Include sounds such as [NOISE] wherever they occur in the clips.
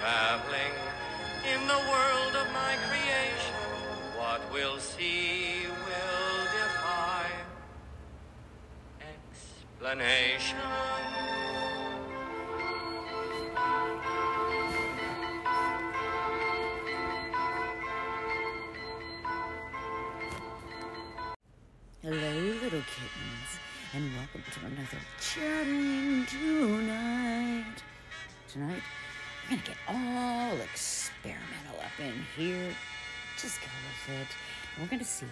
traveling in the world of my creation. What we'll see will defy explanation. Hello, little kittens, and welcome to another chatting tonight. Tonight, we're gonna get here. Just go with it. We're gonna see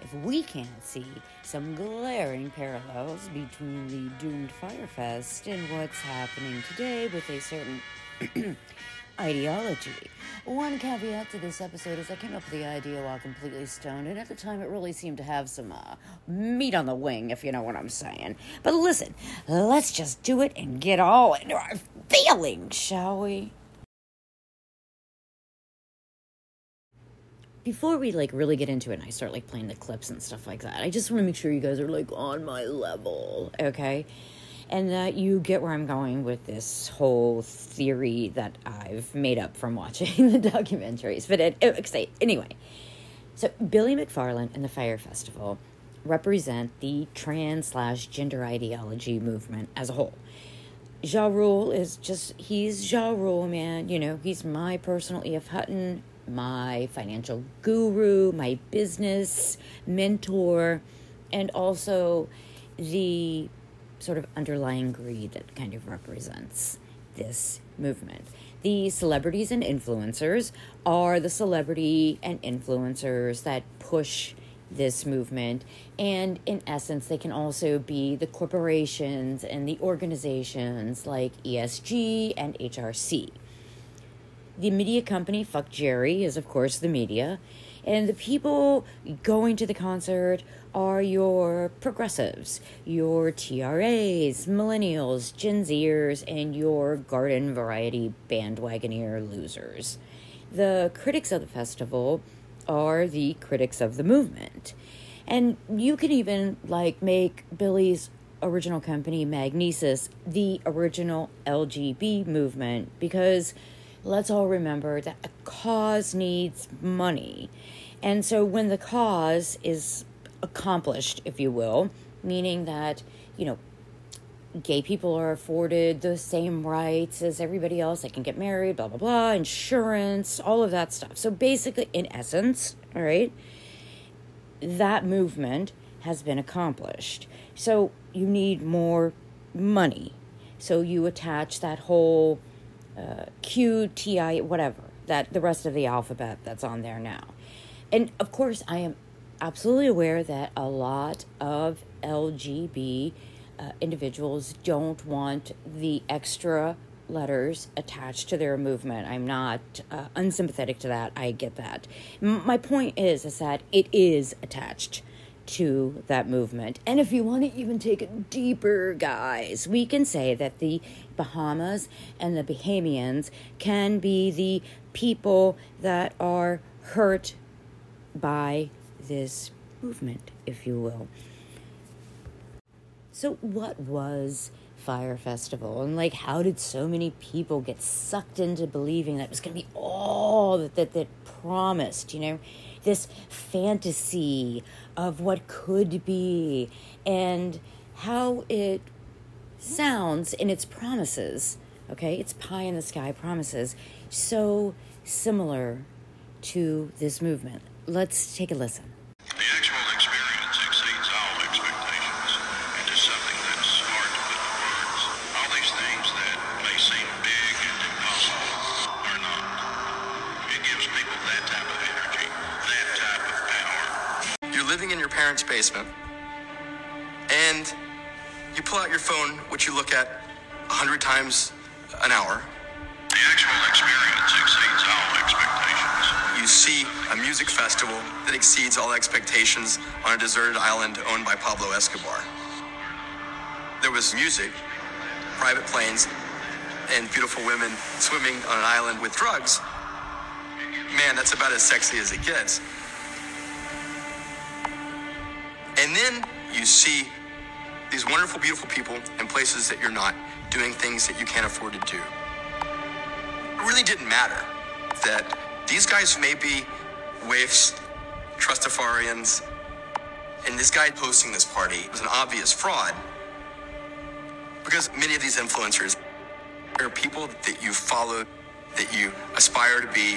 if we can't see some glaring parallels between the doomed Fyrefest and what's happening today with a certain [CLEARS THROAT] ideology. One caveat to this episode is I came up with the idea while completely stoned, and at the time it really seemed to have some uh, meat on the wing, if you know what I'm saying. But listen, let's just do it and get all into our feelings, shall we? Before we like really get into it and I start like playing the clips and stuff like that, I just want to make sure you guys are like on my level, okay? and that you get where I'm going with this whole theory that I've made up from watching [LAUGHS] the documentaries. But it, it, anyway, so Billy McFarland and the Fyre Festival represent the trans slash gender ideology movement as a whole. Ja Rule is just, he's Ja Rule, man. You know, he's my personal E.F. Hutton, my financial guru, my business mentor, and also the sort of underlying greed that kind of represents this movement. The celebrities and influencers are the celebrity and influencers that push this movement. And in essence, they can also be the corporations and the organizations like ESG and HRC. The media company FuckJerry is, of course, the media. And the people going to the concert are your progressives, your TRAs, millennials, Gen Zers, and your garden variety bandwagoneer losers. The critics of the festival are the critics of the movement. And you can even like make Billy's original company Magnises the original LGB movement because let's all remember that a cause needs money. And so when the cause is accomplished, if you will, meaning that, you know, gay people are afforded the same rights as everybody else. They can get married, blah, blah, blah, insurance, all of that stuff. So basically, in essence, all right, that movement has been accomplished. So you need more money. So you attach that whole Q, T, I, whatever, that the rest of the alphabet that's on there now. And of course, I am absolutely aware that a lot of LGB uh, individuals don't want the extra letters attached to their movement. I'm not uh, unsympathetic to that. I get that. M- my point is, is that it is attached to that movement. And if you want to even take it deeper, guys, we can say that the Bahamas and the Bahamians can be the people that are hurt by this movement, if you will. So, what was Fyre Festival? And, like, how did so many people get sucked into believing that it was going to be all that, that, that promised, you know? This fantasy of what could be and how it sounds in its promises, okay? It's pie in the sky promises, so similar to this movement. Let's take a listen. Parents' basement, and you pull out your phone, which you look at a hundred times an hour, The actual experience exceeds all expectations. You see a music festival that exceeds all expectations on a deserted island owned by Pablo Escobar. There was music, private planes, and beautiful women swimming on an island with drugs. Man, that's about as sexy as it gets. And then you see these wonderful, beautiful people in places that you're not, doing things that you can't afford to do. It really didn't matter that these guys may be waifs, trustafarians, and this guy hosting this party was an obvious fraud because many of these influencers are people that you follow, that you aspire to be,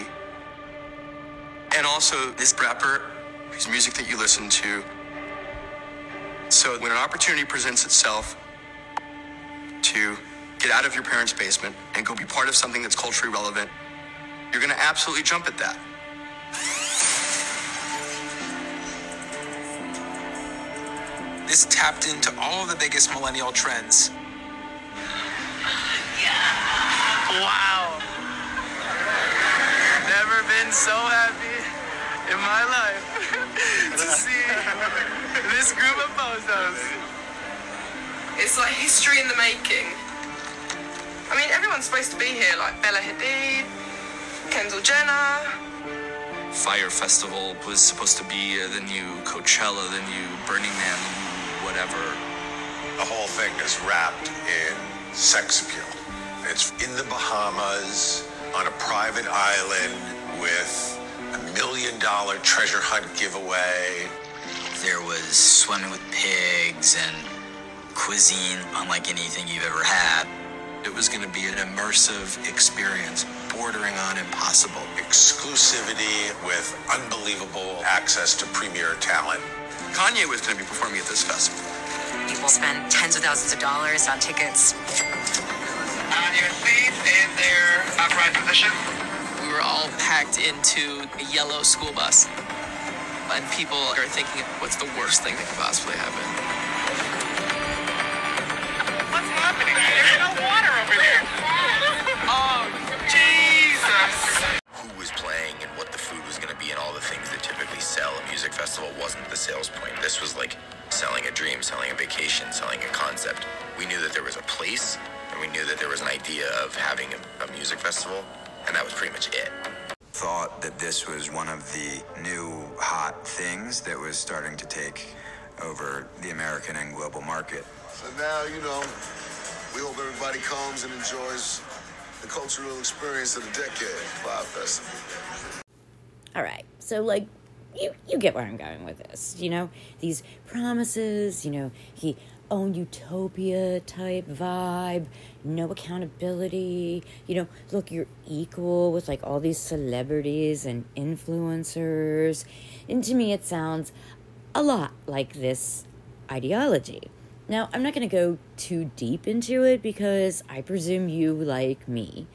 and also this rapper whose music that you listen to. So when an opportunity presents itself to get out of your parents' basement and go be part of something that's culturally relevant, you're going to absolutely jump at that. This tapped into all of the biggest millennial trends. Wow. Never been so happy in my life [LAUGHS] to see [LAUGHS] this group of bozos. It's like history in the making. I mean, everyone's supposed to be here, like Bella Hadid, Kendall Jenner. Fyre Festival was supposed to be uh, the new Coachella, the new Burning Man, the new whatever. The whole thing is wrapped in sex appeal. It's in the Bahamas on a private island with a million dollar treasure hunt giveaway. There was swimming with pigs and cuisine unlike anything you've ever had. It was going to be an immersive experience, bordering on impossible. Exclusivity with unbelievable access to premier talent. Kanye was going to be performing at this festival. People spend tens of thousands of dollars on tickets. On your seat in their upright position. We were all packed into a yellow school bus. And people are thinking, what's the worst thing that could possibly happen? What's happening? There's no water over there. [LAUGHS] Oh, Jesus. who was playing and what the food was going to be and all the things that typically sell a music festival wasn't the sales point. This was like selling a dream, selling a vacation, selling a concept. We knew that there was a place and we knew that there was an idea of having a, a music festival, and that was pretty much it. Thought that this was one of the new hot things that was starting to take over the American and global market. So now, you know, we hope everybody comes and enjoys the cultural experience of the decade, Fyre Festival. All right. So like you you get where I'm going with this. You know, these promises, you know, he own utopia type vibe, no accountability. You know, look, you're equal with like all these celebrities and influencers. And to me it sounds a lot like this ideology. Now, I'm not going to go too deep into it because I presume you, like me,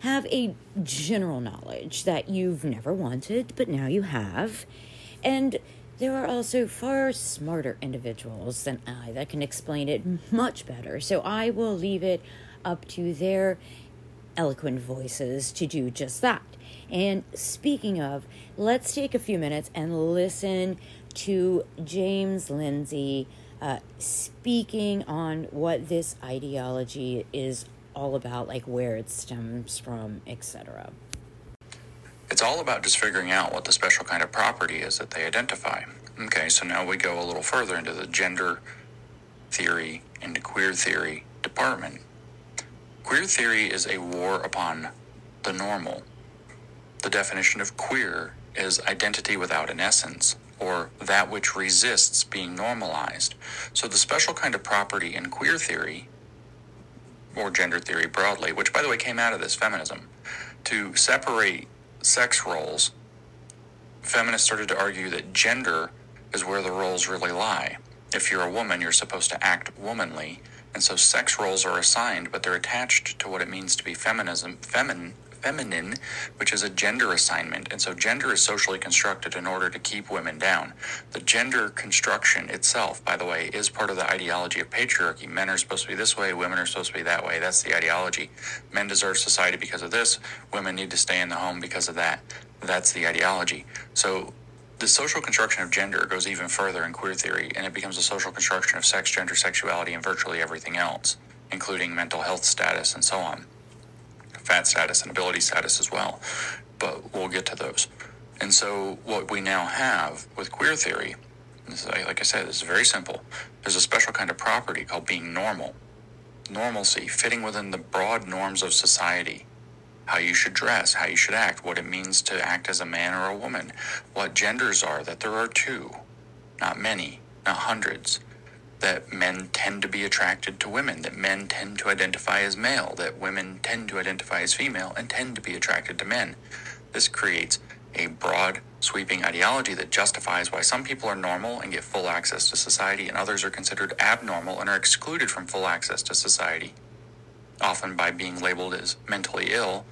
have a general knowledge that you've never wanted, but now you have. And there are also far smarter individuals than I that can explain it much better. So I will leave it up to their eloquent voices to do just that. And speaking of, let's take a few minutes and listen to James Lindsay uh, speaking on what this ideology is all about, like where it stems from, etc. It's all about just figuring out what the special kind of property is that they identify. Okay, so now we go a little further into the gender theory and queer theory department. Queer theory is a war upon the normal. The definition of queer is identity without an essence, or that which resists being normalized. So the special kind of property in queer theory, or gender theory broadly, which by the way came out of this feminism, to separate sex roles, feminists started to argue that gender is where the roles really lie. If you're a woman, you're supposed to act womanly, and so sex roles are assigned, but they're attached to what it means to be feminism, femin, feminine, which is a gender assignment. And so gender is socially constructed in order to keep women down. The gender construction itself, by the way, is part of the ideology of patriarchy. Men are supposed to be this way, women are supposed to be that way. That's the ideology. Men deserve society because of this, women need to stay in the home because of that. That's the ideology. So the social construction of gender goes even further in queer theory, and it becomes a social construction of sex, gender, sexuality, and virtually everything else, including mental health status and so on, fat status and ability status as well. But we'll get to those. And so, what we now have with queer theory, is, like I said, this is very simple. There's a special kind of property called being normal. Normalcy, fitting within the broad norms of society how you should dress, how you should act, what it means to act as a man or a woman, what genders are, that there are two, not many, not hundreds, that men tend to be attracted to women, that men tend to identify as male, that women tend to identify as female and tend to be attracted to men. This creates a broad, sweeping ideology that justifies why some people are normal and get full access to society and others are considered abnormal and are excluded from full access to society, often by being labeled as mentally ill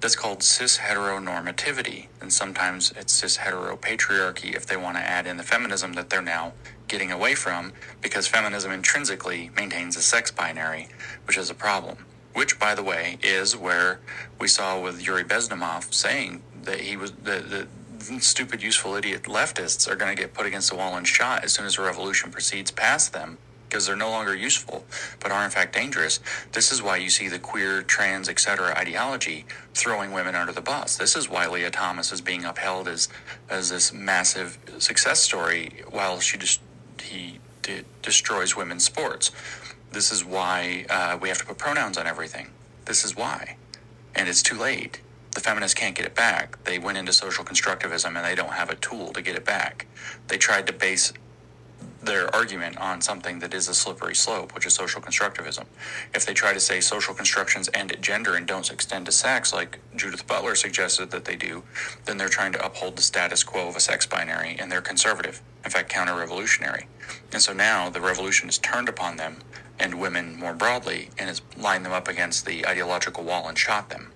that's called cis heteronormativity, and sometimes it's cis heteropatriarchy if they want to add in the feminism that they're now getting away from, because feminism intrinsically maintains a sex binary, which is a problem. Which, by the way, is where we saw with Yuri Bezmenov saying that he was the, the stupid, useful idiot leftists are going to get put against the wall and shot as soon as the revolution proceeds past them because they're no longer useful, but are in fact dangerous. This is why you see the queer, trans, etc. ideology throwing women under the bus. This is why Lia Thomas is being upheld as as this massive success story, while she just he de- destroys women's sports. This is why uh, we have to put pronouns on everything. This is why, and it's too late. The feminists can't get it back. They went into social constructivism and they don't have a tool to get it back. They tried to base their argument on something that is a slippery slope, which is social constructivism. If they try to say social constructions end at gender and don't extend to sex, like Judith Butler suggested that they do, then they're trying to uphold the status quo of a sex binary, and they're conservative, in fact, counter revolutionary. And so now the revolution is turned upon them and women more broadly and has lined them up against the ideological wall and shot them.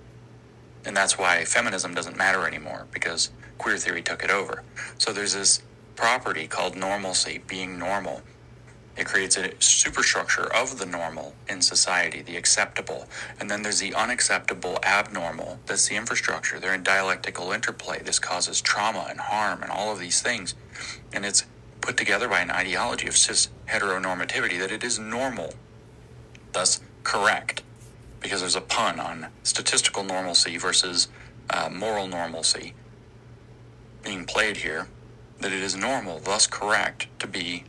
And that's why feminism doesn't matter anymore, because queer theory took it over. So there's this property called normalcy, being normal. It creates a superstructure of the normal in society, the acceptable. And then there's the unacceptable, abnormal. That's the infrastructure. They're in dialectical interplay. This causes trauma and harm and all of these things. And it's put together by an ideology of cis heteronormativity that it is normal, thus correct, because there's a pun on statistical normalcy versus uh, moral normalcy being played here that it is normal, thus correct, to be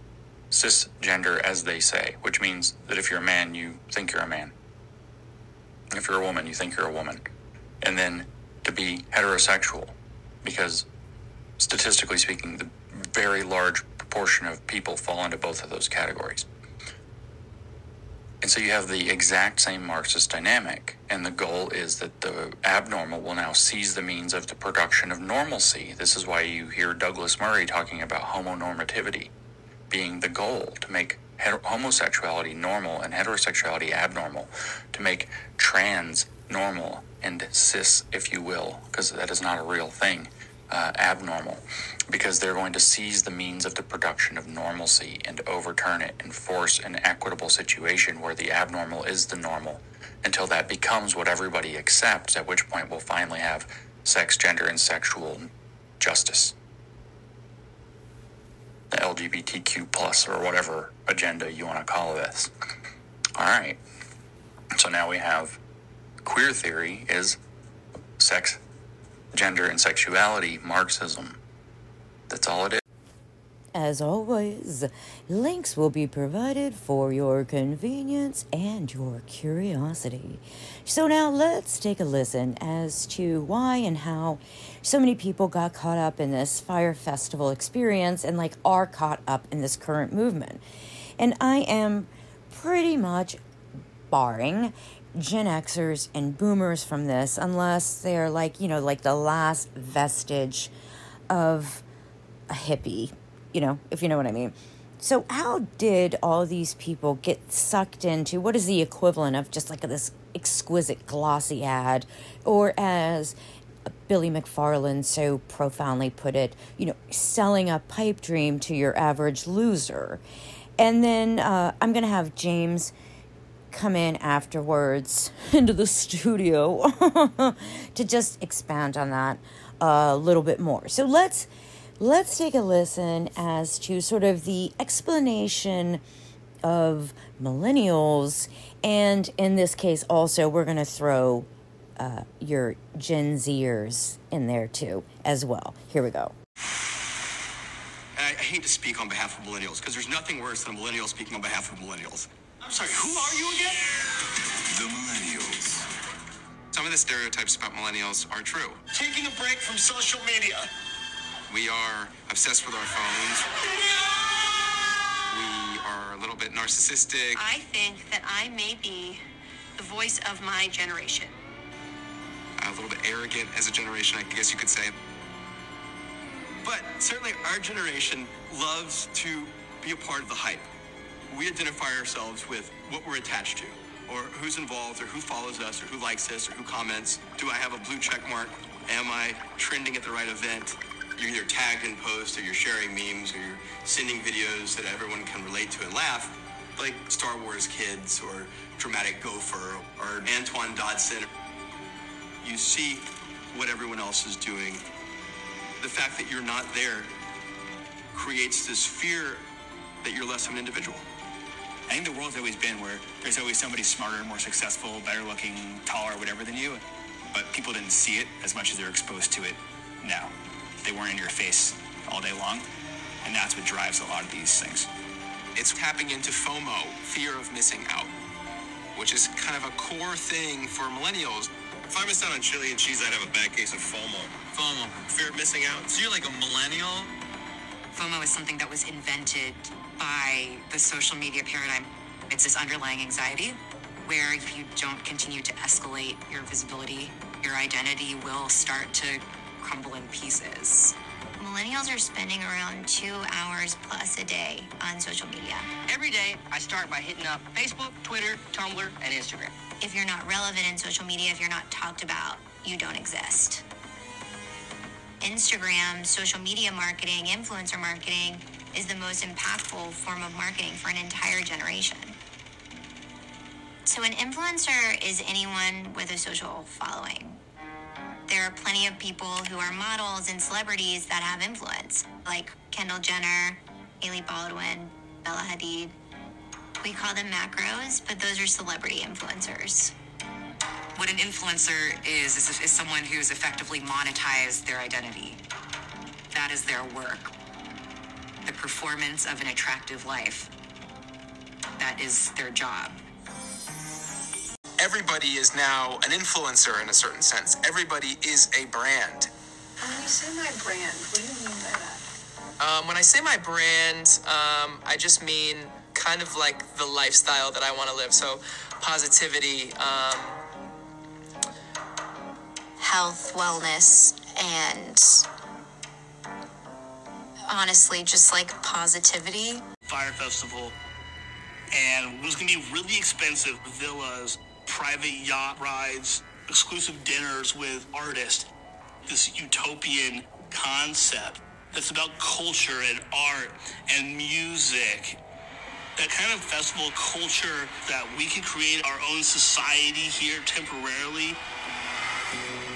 cisgender as they say, which means that if you're a man, you think you're a man. If you're a woman, you think you're a woman. And then to be heterosexual, because statistically speaking, the very large proportion of people fall into both of those categories. And so you have the exact same Marxist dynamic, and the goal is that the abnormal will now seize the means of the production of normalcy. This is why you hear Douglas Murray talking about homonormativity being the goal to make homosexuality normal and heterosexuality abnormal, to make trans normal and cis, if you will, because that is not a real thing, uh, abnormal because they're going to seize the means of the production of normalcy and overturn it and force an equitable situation where the abnormal is the normal until that becomes what everybody accepts, at which point we'll finally have sex, gender, and sexual justice. The LGBTQ plus or whatever agenda you want to call this. All right. So now we have queer theory is sex, gender, and sexuality, Marxism. That's all it is. As always, links will be provided for your convenience and your curiosity. So now let's take a listen as to why and how so many people got caught up in this Fyre Festival experience and like are caught up in this current movement. And I am pretty much barring Gen Xers and boomers from this unless they're like, you know, like the last vestige of a hippie, you know, if you know what I mean. So, how did all these people get sucked into what is the equivalent of just like this exquisite glossy ad, or as Billy McFarland so profoundly put it, you know, selling a pipe dream to your average loser? And then uh, I'm going to have James come in afterwards [LAUGHS] into the studio [LAUGHS] to just expand on that a little bit more. So let's let's take a listen as to sort of the explanation of millennials and in this case also we're going to throw uh, your gen zers in there too as well here we go I, I hate to speak on behalf of millennials because there's nothing worse than a millennial speaking on behalf of millennials. I'm sorry, who are you again? The millennials. Some of the stereotypes about millennials are true. Taking a break from social media. We are obsessed with our phones. We are a little bit narcissistic. I think that I may be the voice of my generation. a little bit arrogant as a generation, I guess you could say. But certainly our generation loves to be a part of the hype. We identify ourselves with what we're attached to, or who's involved, or who follows us, or who likes us, or who comments. Do I have a blue check mark? Am I trending at the right event? You're either tagged in posts, or you're sharing memes, or you're sending videos that everyone can relate to and laugh, like Star Wars Kids, or Dramatic Gopher, or Antoine Dodson. You see what everyone else is doing the fact that you're not there creates this fear that you're less of an individual. I think the world's always been where there's always somebody smarter, more successful, better looking, taller, whatever than you. But people didn't see it as much as they're exposed to it now. They weren't in your face all day long. And that's what drives a lot of these things. It's tapping into FOMO, fear of missing out, which is kind of a core thing for millennials. If I missed out on chili and cheese, I'd have a bad case of FOMO. FOMO. Fear of missing out. So you're like a millennial? FOMO is something that was invented by the social media paradigm. It's this underlying anxiety where if you don't continue to escalate your visibility, your identity will start to crumble in pieces. Millennials are spending around two hours plus a day on social media. Every day, I start by hitting up Facebook, Twitter, Tumblr, and Instagram. If you're not relevant in social media, if you're not talked about, you don't exist. Instagram, social media marketing, influencer marketing is the most impactful form of marketing for an entire generation. So, an influencer is anyone with a social following. There are plenty of people who are models and celebrities that have influence, like Kendall Jenner, Hailey Baldwin, Bella Hadid. We call them macros, but those are celebrity influencers. What an influencer is, is, is someone who's effectively monetized their identity. That is their work. The performance of an attractive life. That is their job. Everybody is now an influencer in a certain sense. Everybody is a brand. When you say my brand, what do you mean by that? Um, when I say my brand, um, I just mean kind of like the lifestyle that I want to live. So, positivity, um, Health, wellness, and honestly, just like positivity. Fyre Festival, and it was going to be really expensive villas, private yacht rides, exclusive dinners with artists. This utopian concept that's about culture and art and music. That kind of festival culture that we can create our own society here temporarily.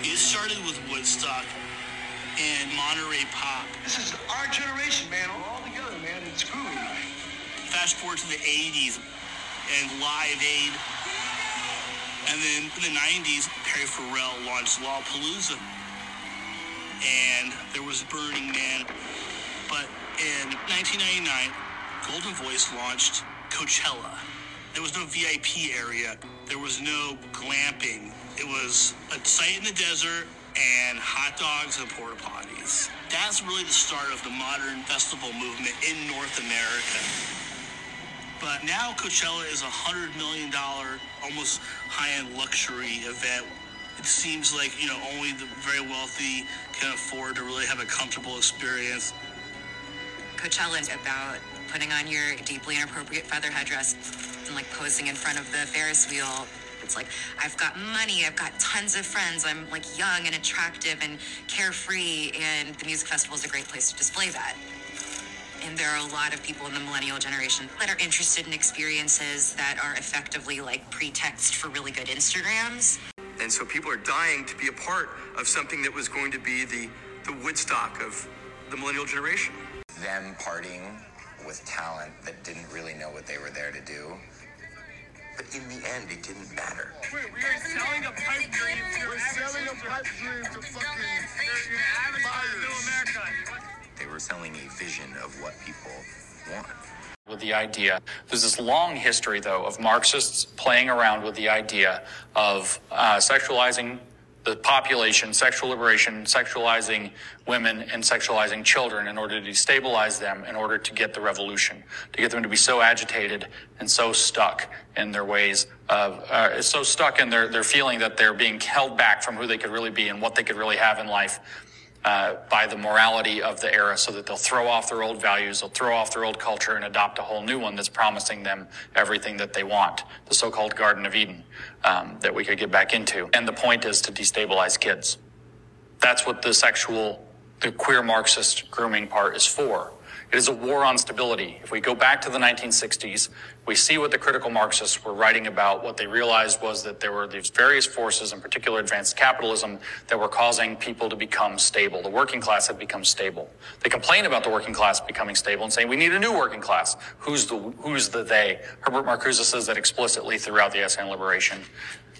It started with Woodstock and Monterey Pop. This is our generation, man. All together, man. It's groovy. Fast forward to the 80s and Live Aid. And then in the 90s, Perry Farrell launched Lollapalooza. And there was Burning Man. But in 1999, Golden Voice launched Coachella. There was no VIP area. There was no glamping. It was a site in the desert and hot dogs and porta potties. That's really the start of the modern festival movement in North America. But now Coachella is a hundred million dollar, almost high-end luxury event. It seems like you know only the very wealthy can afford to really have a comfortable experience. Coachella is about putting on your deeply inappropriate feather headdress and like posing in front of the Ferris wheel. It's like, I've got money, I've got tons of friends, I'm like young and attractive and carefree, and the music festival is a great place to display that. And there are a lot of people in the millennial generation that are interested in experiences that are effectively like pretext for really good Instagrams. And so people are dying to be a part of something that was going to be the, the Woodstock of the millennial generation. Them partying with talent that didn't really know what they were there to do. But in the end, it didn't matter. We are selling a pipe dream to We're selling a pipe dream to fucking buyers. They were selling a vision of what people want. with the idea. There's this long history, though, of Marxists playing around with the idea of uh, sexualizing the population, sexual liberation, sexualizing women, and sexualizing children in order to destabilize them, in order to get the revolution, to get them to be so agitated and so stuck in their ways of, uh, so stuck in their, their feeling that they're being held back from who they could really be and what they could really have in life uh, by the morality of the era so that they'll throw off their old values, they'll throw off their old culture and adopt a whole new one that's promising them everything that they want. The so-called Garden of Eden um, that we could get back into. And the point is to destabilize kids. That's what the sexual, the queer Marxist grooming part is for. It is a war on stability. If we go back to the 1960s, we see what the critical Marxists were writing about. What they realized was that there were these various forces, in particular advanced capitalism, that were causing people to become stable. The working class had become stable. They complain about the working class becoming stable and saying, we need a new working class. Who's the, who's the they? Herbert Marcuse says that explicitly throughout the essay on liberation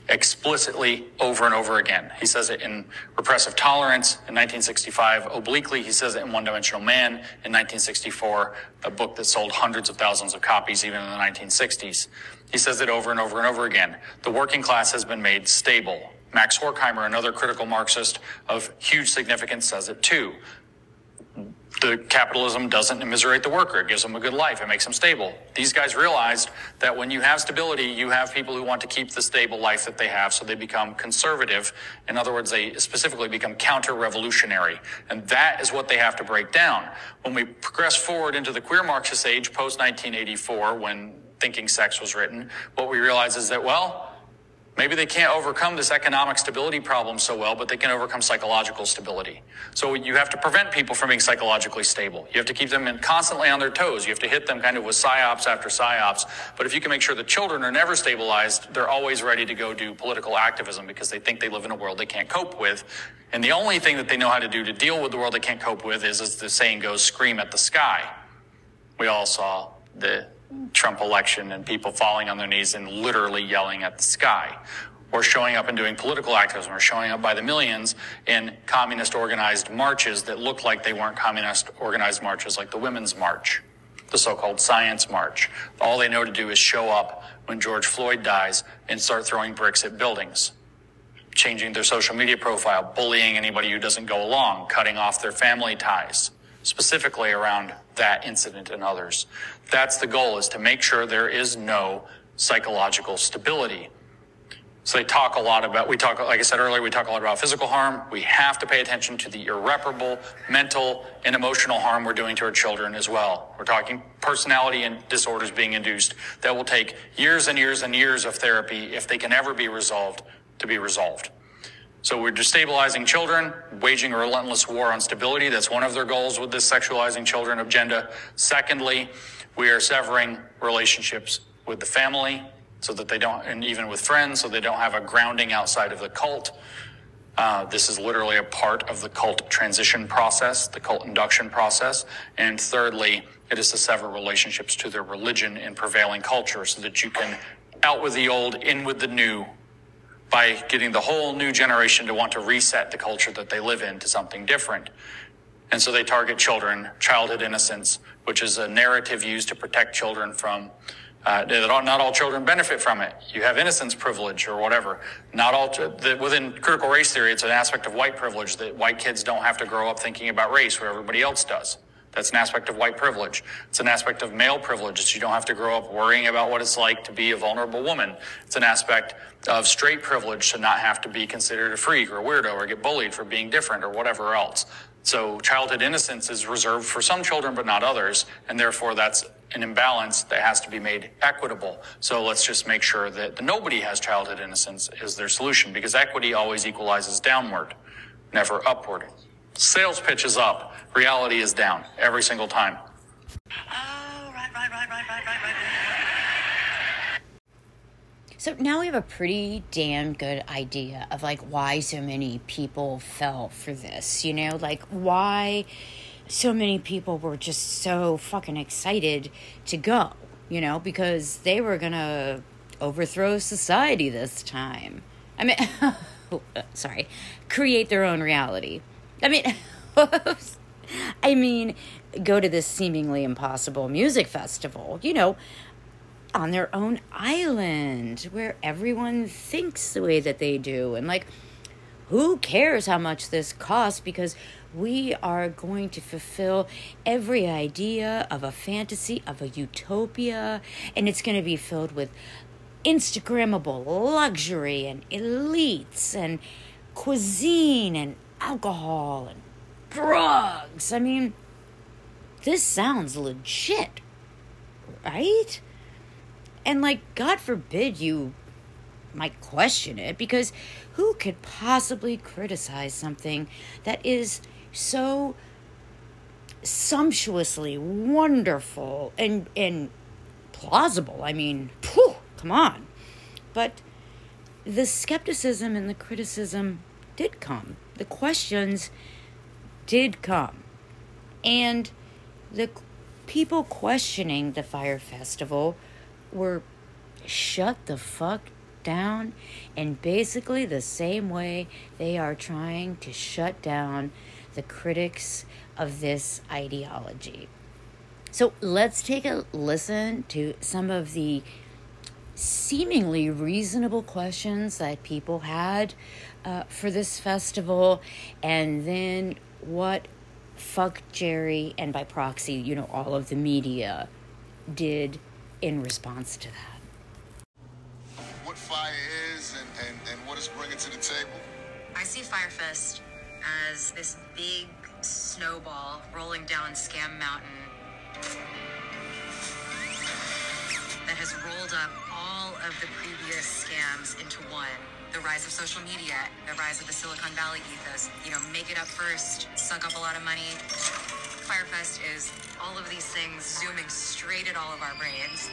explicitly over and over again. He says it in Repressive Tolerance in 1965. Obliquely, he says it in One Dimensional Man in 1964, a book that sold hundreds of thousands of copies even in the 1960s. He says it over and over and over again. The working class has been made stable. Max Horkheimer, another critical Marxist of huge significance, says it too the capitalism doesn't immiserate the worker. It gives them a good life. It makes them stable. These guys realized that when you have stability, you have people who want to keep the stable life that they have, so they become conservative. In other words, they specifically become counter-revolutionary. And that is what they have to break down. When we progress forward into the queer Marxist age, post-1984, when Thinking Sex was written, what we realize is that, well, Maybe they can't overcome this economic stability problem so well, but they can overcome psychological stability. So you have to prevent people from being psychologically stable. You have to keep them in constantly on their toes. You have to hit them kind of with psyops after psyops. But if you can make sure the children are never stabilized, they're always ready to go do political activism because they think they live in a world they can't cope with. And the only thing that they know how to do to deal with the world they can't cope with is, as the saying goes, scream at the sky. We all saw the Trump election and people falling on their knees and literally yelling at the sky. Or showing up and doing political activism, or showing up by the millions in communist organized marches that looked like they weren't communist organized marches, like the Women's March, the so called Science March. All they know to do is show up when George Floyd dies and start throwing bricks at buildings, changing their social media profile, bullying anybody who doesn't go along, cutting off their family ties specifically around that incident and others. That's the goal is to make sure there is no psychological stability. So they talk a lot about, we talk, like I said earlier, we talk a lot about physical harm. We have to pay attention to the irreparable mental and emotional harm we're doing to our children as well. We're talking personality and disorders being induced that will take years and years and years of therapy if they can ever be resolved to be resolved. So we're destabilizing children, waging a relentless war on stability. That's one of their goals with this sexualizing children agenda. Secondly, we are severing relationships with the family so that they don't, and even with friends, so they don't have a grounding outside of the cult. Uh, this is literally a part of the cult transition process, the cult induction process. And thirdly, it is to sever relationships to their religion and prevailing culture so that you can out with the old, in with the new, by getting the whole new generation to want to reset the culture that they live in to something different. And so they target children, childhood innocence, which is a narrative used to protect children from. Uh, not all children benefit from it. You have innocence privilege or whatever. Not all the, within critical race theory, it's an aspect of white privilege that white kids don't have to grow up thinking about race where everybody else does. That's an aspect of white privilege. It's an aspect of male privilege that you don't have to grow up worrying about what it's like to be a vulnerable woman. It's an aspect of straight privilege to not have to be considered a freak or a weirdo or get bullied for being different or whatever else. So childhood innocence is reserved for some children, but not others, and therefore that's an imbalance that has to be made equitable. So let's just make sure that nobody has childhood innocence is their solution, because equity always equalizes downward, never upward. Sales pitch is up, reality is down every single time. Oh, so now we have a pretty damn good idea of like why so many people fell for this, you know, like why so many people were just so fucking excited to go, you know, because they were gonna overthrow society this time. I mean, [LAUGHS] sorry, create their own reality. I mean, [LAUGHS] I mean, go to this seemingly impossible music festival, you know, on their own island where everyone thinks the way that they do. And like, who cares how much this costs because we are going to fulfill every idea of a fantasy, of a utopia, and it's going to be filled with Instagrammable luxury and elites and cuisine and alcohol and drugs. I mean, this sounds legit, right? And like, God forbid you might question it because who could possibly criticize something that is so sumptuously wonderful and and plausible? I mean, phew, come on. But the skepticism and the criticism did come. The questions did come. And the people questioning the Fyre Festival were shut the fuck down in basically the same way they are trying to shut down the critics of this ideology. So let's take a listen to some of the seemingly reasonable questions that people had uh, for this festival, and then what fuck Jerry and by proxy, you know, all of the media did in response to that. What Fyre is and, and, and what it's bringing to the table? I see Fyrefest as this big snowball rolling down Scam Mountain that has rolled up all of the previous scams into one. The rise of social media, the rise of the Silicon Valley ethos, you know, make it up first, suck up a lot of money. Fyrefest is all of these things zooming straight at all of our brains,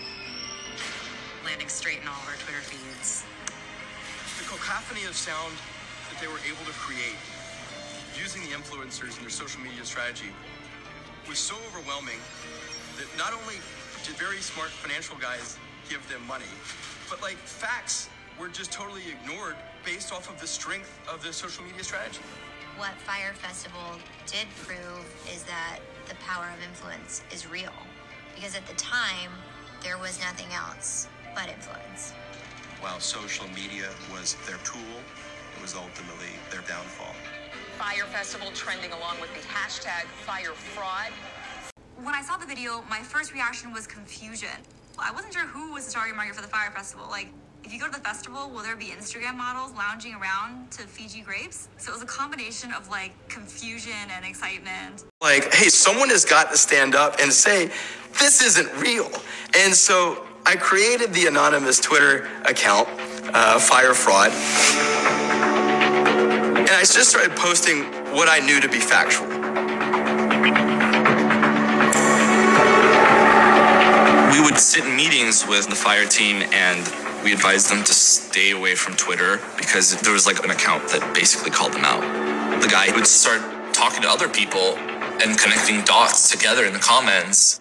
landing straight in all of our Twitter feeds. The cacophony of sound that they were able to create using the influencers and their social media strategy was so overwhelming that not only did very smart financial guys give them money, but like facts were just totally ignored based off of the strength of the social media strategy. What Fyre Festival did prove is that the power of influence is real. Because at the time, there was nothing else but influence. While social media was their tool, it was ultimately their downfall. Fyre Festival trending along with the hashtag Fyre Fraud. When I saw the video, my first reaction was confusion. I wasn't sure who was the target market for the Fyre Festival. Like, if you go to the festival, will there be Instagram models lounging around to Fiji grapes? So it was a combination of like confusion and excitement. Like, hey, someone has got to stand up and say, this isn't real. And so I created the anonymous Twitter account, uh, Fyre Fraud. And I just started posting what I knew to be factual. We would sit in meetings with the Fyre team and we advised them to stay away from Twitter because there was like an account that basically called them out. The guy would start talking to other people and connecting dots together in the comments.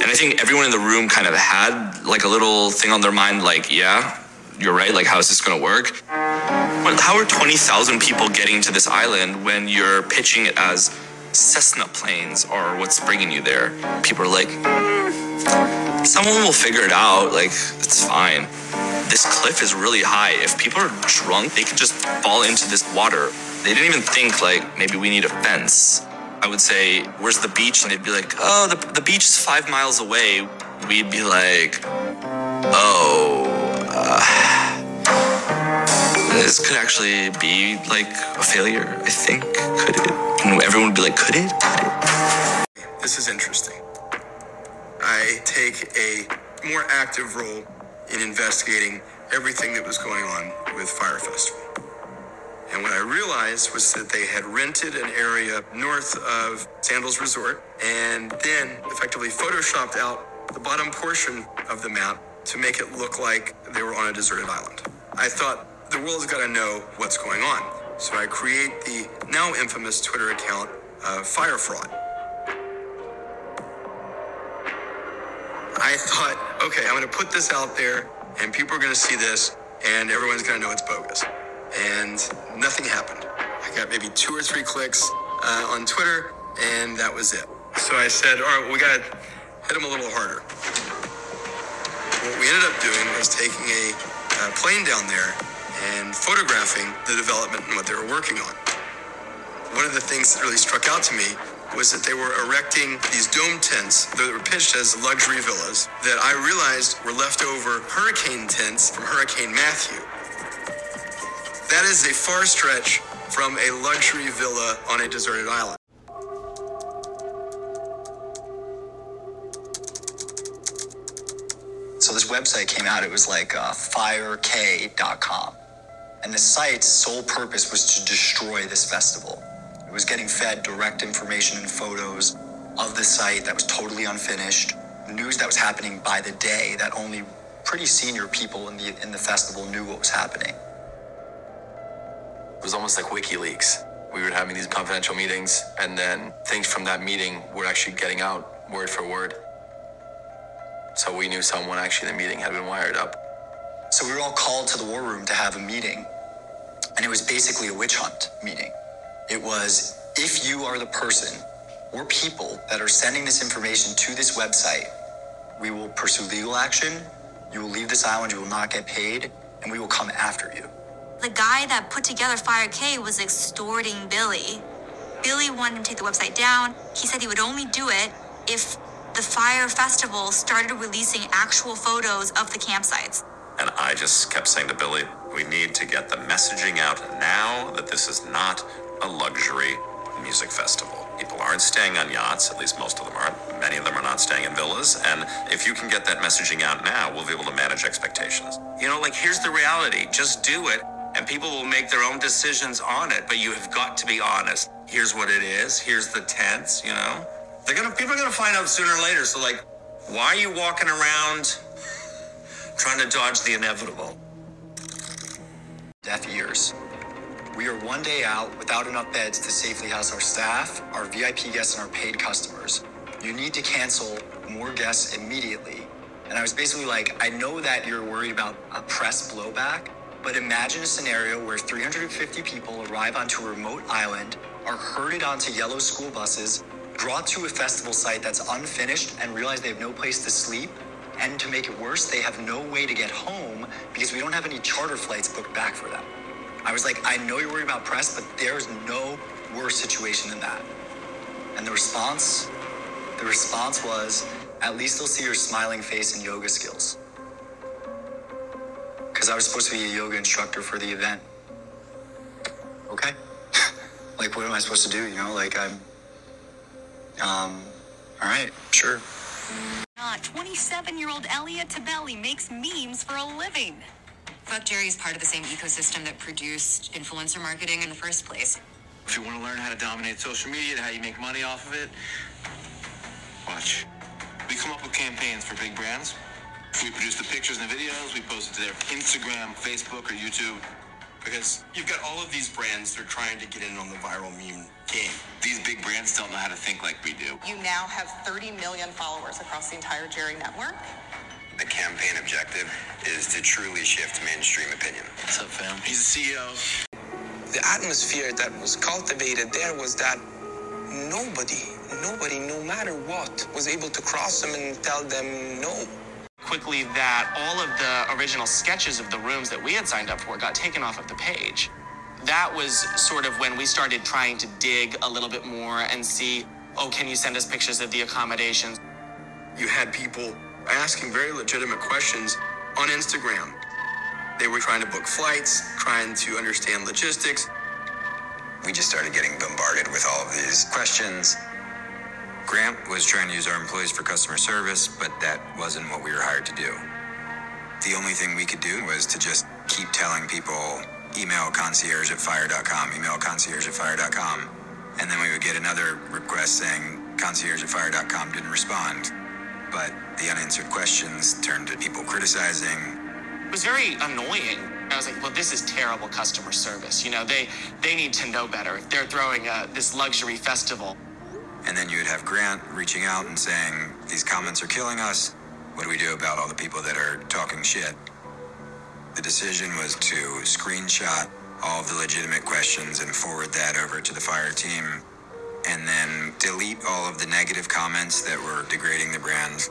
And I think everyone in the room kind of had like a little thing on their mind, like, yeah, you're right. Like, how is this going to work? How are 20,000 people getting to this island when you're pitching it as Cessna planes are what's bringing you there? People are like, "Mm, someone will figure it out. Like, it's fine. This cliff is really high. If people are drunk, they could just fall into this water. They didn't even think, like, maybe we need a fence. I would say, where's the beach? And they'd be like, oh, the, the beach is five miles away. We'd be like, oh, uh, this could actually be like a failure. I think could it? And everyone would be like, could it? Could it? This is interesting. I take a more active role in investigating everything that was going on with Fyre Festival. And what I realized was that they had rented an area north of Sandals Resort and then effectively photoshopped out the bottom portion of the map to make it look like they were on a deserted island. I thought the world's got to know what's going on. So I create the now infamous Twitter account of Fyre Fraud. I thought, okay, I'm going to put this out there and people are going to see this and everyone's going to know it's bogus. And nothing happened. I got maybe two or three clicks uh, on Twitter and that was it. So I said, all right, we got to hit them a little harder. What we ended up doing was taking a uh, plane down there and photographing the development and what they were working on. One of the things that really struck out to me was that they were erecting these dome tents that were pitched as luxury villas that I realized were leftover hurricane tents from Hurricane Matthew. That is a far stretch from a luxury villa on a deserted island. So this website came out, it was like uh, firek.com. And the site's sole purpose was to destroy this festival. It was getting fed direct information and photos of the site that was totally unfinished, news that was happening by the day that only pretty senior people in the in the festival knew what was happening. It was almost like WikiLeaks. We were having these confidential meetings, and then things from that meeting were actually getting out word for word. So we knew someone actually in the meeting had been wired up. So we were all called to the war room to have a meeting. And it was basically a witch hunt meeting. It was if you are the person or people that are sending this information to this website, we will pursue legal action. You will leave this island, you will not get paid, and we will come after you. The guy that put together Fire K was extorting Billy. Billy wanted him to take the website down. He said he would only do it if the Fyre Festival started releasing actual photos of the campsites. And I just kept saying to Billy, we need to get the messaging out now that this is not a luxury music festival. People aren't staying on yachts, at least most of them aren't. Many of them are not staying in villas. And if you can get that messaging out now, we'll be able to manage expectations. You know, like here's the reality just do it, and people will make their own decisions on it, but you have got to be honest. Here's what it is, here's the tents, you know? They're gonna people are gonna find out sooner or later. So like, why are you walking around trying to dodge the inevitable? Death years. We are one day out without enough beds to safely house our staff, our VIP guests, and our paid customers. You need to cancel more guests immediately. And I was basically like, I know that you're worried about a press blowback, but imagine a scenario where 350 people arrive onto a remote island, are herded onto yellow school buses, brought to a festival site that's unfinished, and realize they have no place to sleep. And to make it worse, they have no way to get home because we don't have any charter flights booked back for them. I was like, I know you're worried about press, but there's no worse situation than that. And the response, the response was, at least they'll see your smiling face and yoga skills. Because I was supposed to be a yoga instructor for the event. Okay. [LAUGHS] like, what am I supposed to do? You know, like I'm. Um. All right. Sure. 27 year old Elliot Tebele makes memes for a living. FuckJerry is part of the same ecosystem that produced influencer marketing in the first place. If you want to learn how to dominate social media and how you make money off of it, watch. We come up with campaigns for big brands. We produce the pictures and the videos. We post it to their Instagram, Facebook, or YouTube. Because you've got all of these brands that are trying to get in on the viral meme game. These big brands don't know how to think like we do. You now have 30 million followers across the entire Jerry network. The campaign objective is to truly shift mainstream opinion. What's up, fam? He's the CEO. The atmosphere that was cultivated there was that nobody, nobody, no matter what, was able to cross them and tell them no. Quickly that all of the original sketches of the rooms that we had signed up for got taken off of the page. That was sort of when we started trying to dig a little bit more and see, oh, can you send us pictures of the accommodations? You had people asking very legitimate questions on Instagram. They were trying to book flights, trying to understand logistics. We just started getting bombarded with all of these questions. Grant was trying to use our employees for customer service, but that wasn't what we were hired to do. The only thing we could do was to just keep telling people email concierge at fyre.com, email concierge at fyre.com. And then we would get another request saying concierge at fyre.com didn't respond. But the unanswered questions turned to people criticizing. It was very annoying. I was like, well, this is terrible customer service. You know, they they need to know better. They're throwing uh, this luxury festival. And then you would have Grant reaching out and saying, These comments are killing us. What do we do about all the people that are talking shit? The decision was to screenshot all of the legitimate questions and forward that over to the Fyre team, and then delete all of the negative comments that were degrading the brand.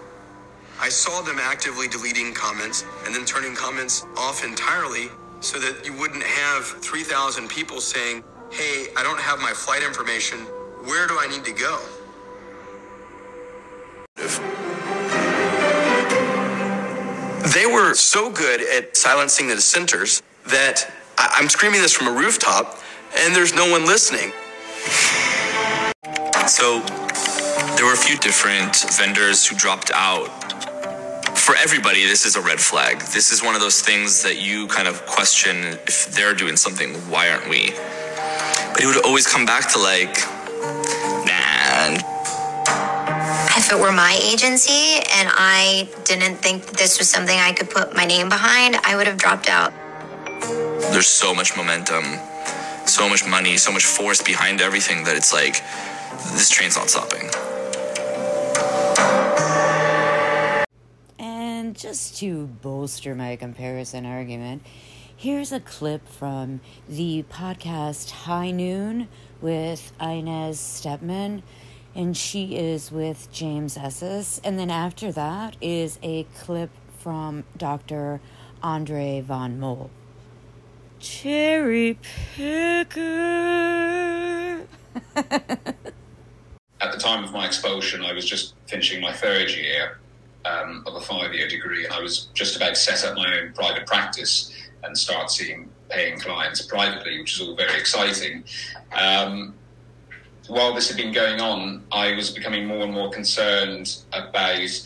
I saw them actively deleting comments and then turning comments off entirely so that you wouldn't have 3,000 people saying, Hey, I don't have my flight information. Where do I need to go? They were so good at silencing the dissenters that I- I'm screaming this from a rooftop and there's no one listening. So there were a few different vendors who dropped out. For everybody, this is a red flag. This is one of those things that you kind of question if they're doing something, why aren't we? But it would always come back to like, nah. If it were my agency and I didn't think that this was something I could put my name behind, I would have dropped out. There's so much momentum, so much money, so much force behind everything that it's like, this train's not stopping. And just to bolster my comparison argument, here's a clip from the podcast High Noon with Inez Stepman, and she is with James Esses. And then after that is a clip from Dr. Andre Van Mol. Cherry picker. At the time of my expulsion, I was just finishing my third year um, of a five year degree, and I was just about to set up my own private practice and start seeing paying clients privately, which is all very exciting. Um, while this had been going on, I was becoming more and more concerned about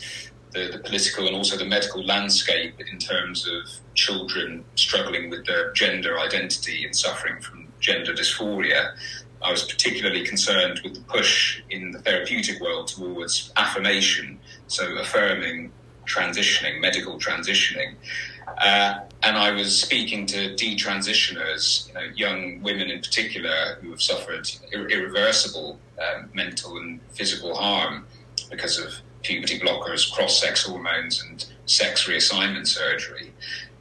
the, the political and also the medical landscape in terms of children struggling with their gender identity and suffering from gender dysphoria. I was particularly concerned with the push in the therapeutic world towards affirmation, so affirming transitioning, medical transitioning. Uh, and I was speaking to detransitioners, you know, young women in particular, who have suffered ir- irreversible um, mental and physical harm because of puberty blockers, cross-sex hormones, and sex reassignment surgery.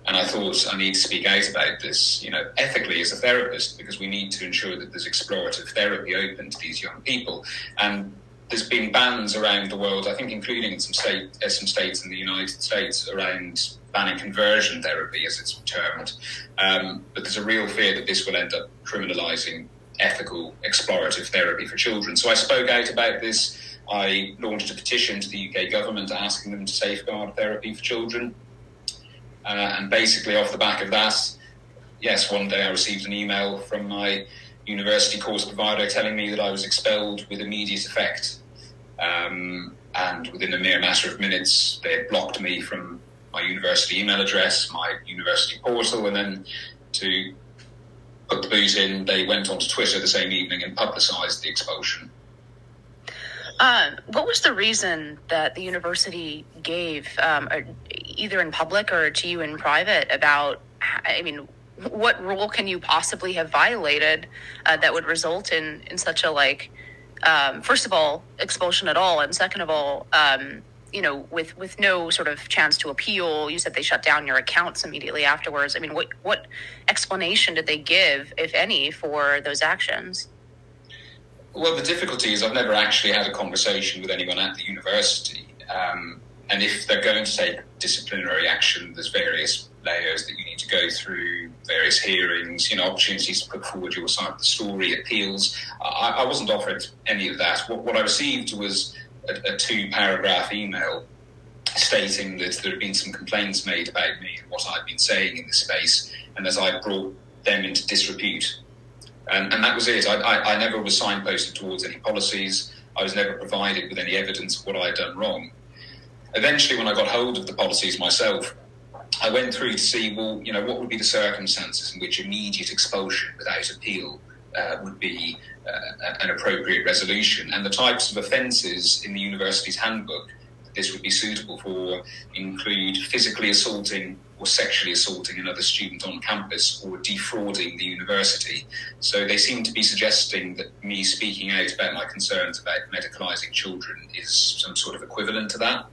And I thought I need to speak out about this, you know, ethically as a therapist, because we need to ensure that there's explorative therapy open to these young people. And there's been bans around the world, I think, including in some state, uh, some states in the United States, around banning conversion therapy, as it's termed. Um, but there's a real fear that this will end up criminalising ethical explorative therapy for children. So I spoke out about this. I launched a petition to the UK government asking them to safeguard therapy for children. Uh, and basically, off the back of that, yes, one day I received an email from my university course provider telling me that I was expelled with immediate effect. Um, and within a mere matter of minutes, they had blocked me from my university email address, my university portal, and then to put the boot in, they went onto Twitter the same evening and publicised the expulsion. Um, what was the reason that the university gave, um, either in public or to you in private, about? I mean, what rule can you possibly have violated uh, that would result in in such a like? Um, first of all, expulsion at all, and second of all, um, you know, with with no sort of chance to appeal. You said they shut down your accounts immediately afterwards. I mean, what what explanation did they give, if any, for those actions? Well, the difficulty is I've never actually had a conversation with anyone at the university. Um, and if they're going to take disciplinary action, there's various layers that you need to go through, various hearings, you know, opportunities to put forward your side of the story, appeals. I, I wasn't offered any of that. What, what I received was a, a two paragraph email stating that there had been some complaints made about me and what I'd been saying in the space, and that I brought them into disrepute. And, and that was it. I, I, I never was signposted towards any policies. I was never provided with any evidence of what I had done wrong. Eventually, when I got hold of the policies myself, I went through to see, well, you know, what would be the circumstances in which immediate expulsion without appeal uh, would be uh, an appropriate resolution, and the types of offences in the university's handbook that this would be suitable for include physically assaulting or sexually assaulting another student on campus or defrauding the university. So they seem to be suggesting that me speaking out about my concerns about medicalising children is some sort of equivalent to that.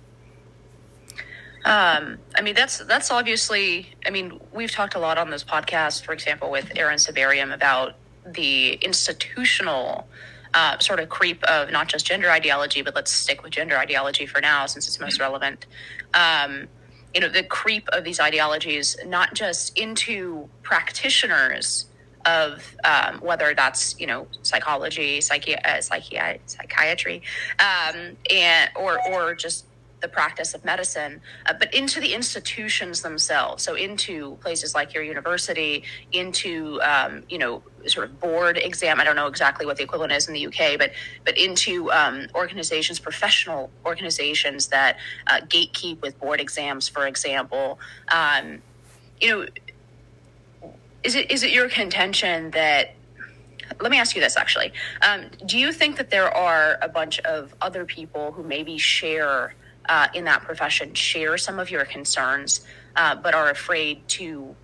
Um, I mean, that's that's obviously. I mean, we've talked a lot on this podcast, for example, with Aaron Sibarium about the institutional uh, sort of creep of not just gender ideology, but let's stick with gender ideology for now, since it's most relevant. Um, you know, the creep of these ideologies, not just into practitioners of um, whether that's you know psychology, psychi- uh, psychi- psychiatry, um, and or or just the practice of medicine, uh, but into the institutions themselves. So into places like your university, into um, you know sort of board exam. I don't know exactly what the equivalent is in the UK, but but into um, organizations, professional organizations that uh, gatekeep with board exams, for example. Um, you know, is it is it your contention that let me ask you this actually. Um, do you think that there are a bunch of other people who maybe share uh, in that profession share some of your concerns, uh, but are afraid to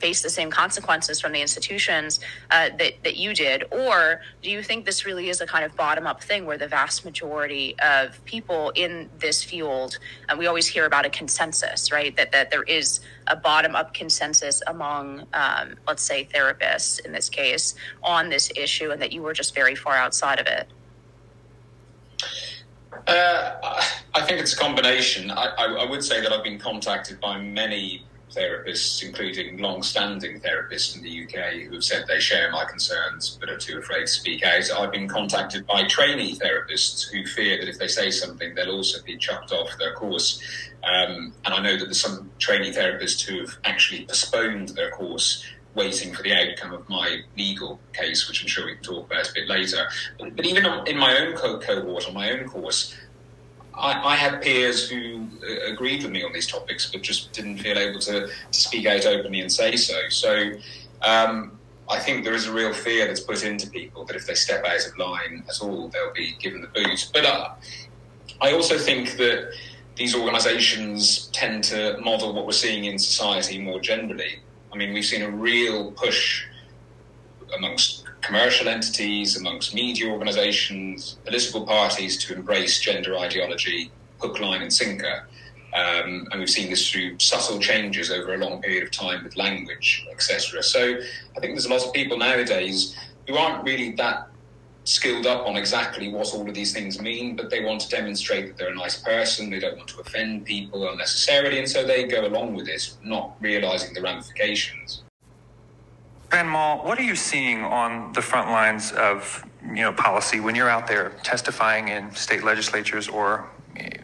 face the same consequences from the institutions uh, that, that you did? Or do you think this really is a kind of bottom up thing where the vast majority of people in this field, and we always hear about a consensus, right? That, that there is a bottom up consensus among, um, let's say, therapists in this case on this issue, and that you were just very far outside of it? Uh, I think it's a combination. I, I, I, would say that I've been contacted by many therapists, including long-standing therapists in the UK, who have said they share my concerns but are too afraid to speak out. I've been contacted by trainee therapists who fear that if they say something, they'll also be chucked off their course. Um, and I know that there's some trainee therapists who have actually postponed their course waiting for the outcome of my legal case, which I'm sure we can talk about a bit later. But even in my own co- cohort, on my own course, I, I, had peers who uh, agreed with me on these topics, but just didn't feel able to, to speak out openly and say so. So um, I think there is a real fear that's put into people that if they step out of line at all, they'll be given the boot. But uh, I also think that these organisations tend to model what we're seeing in society more generally. I mean, we've seen a real push amongst commercial entities, amongst media organizations, political parties to embrace gender ideology, hook, line, and sinker. Um, and we've seen this through subtle changes over a long period of time with language, etc. So I think there's a lot of people nowadays who aren't really that skilled up on exactly what all of these things mean, but they want to demonstrate that they're a nice person, they don't want to offend people unnecessarily, and so they go along with this, not realizing the ramifications. Grandma, what are you seeing on the front lines of you know policy when you're out there testifying in state legislatures or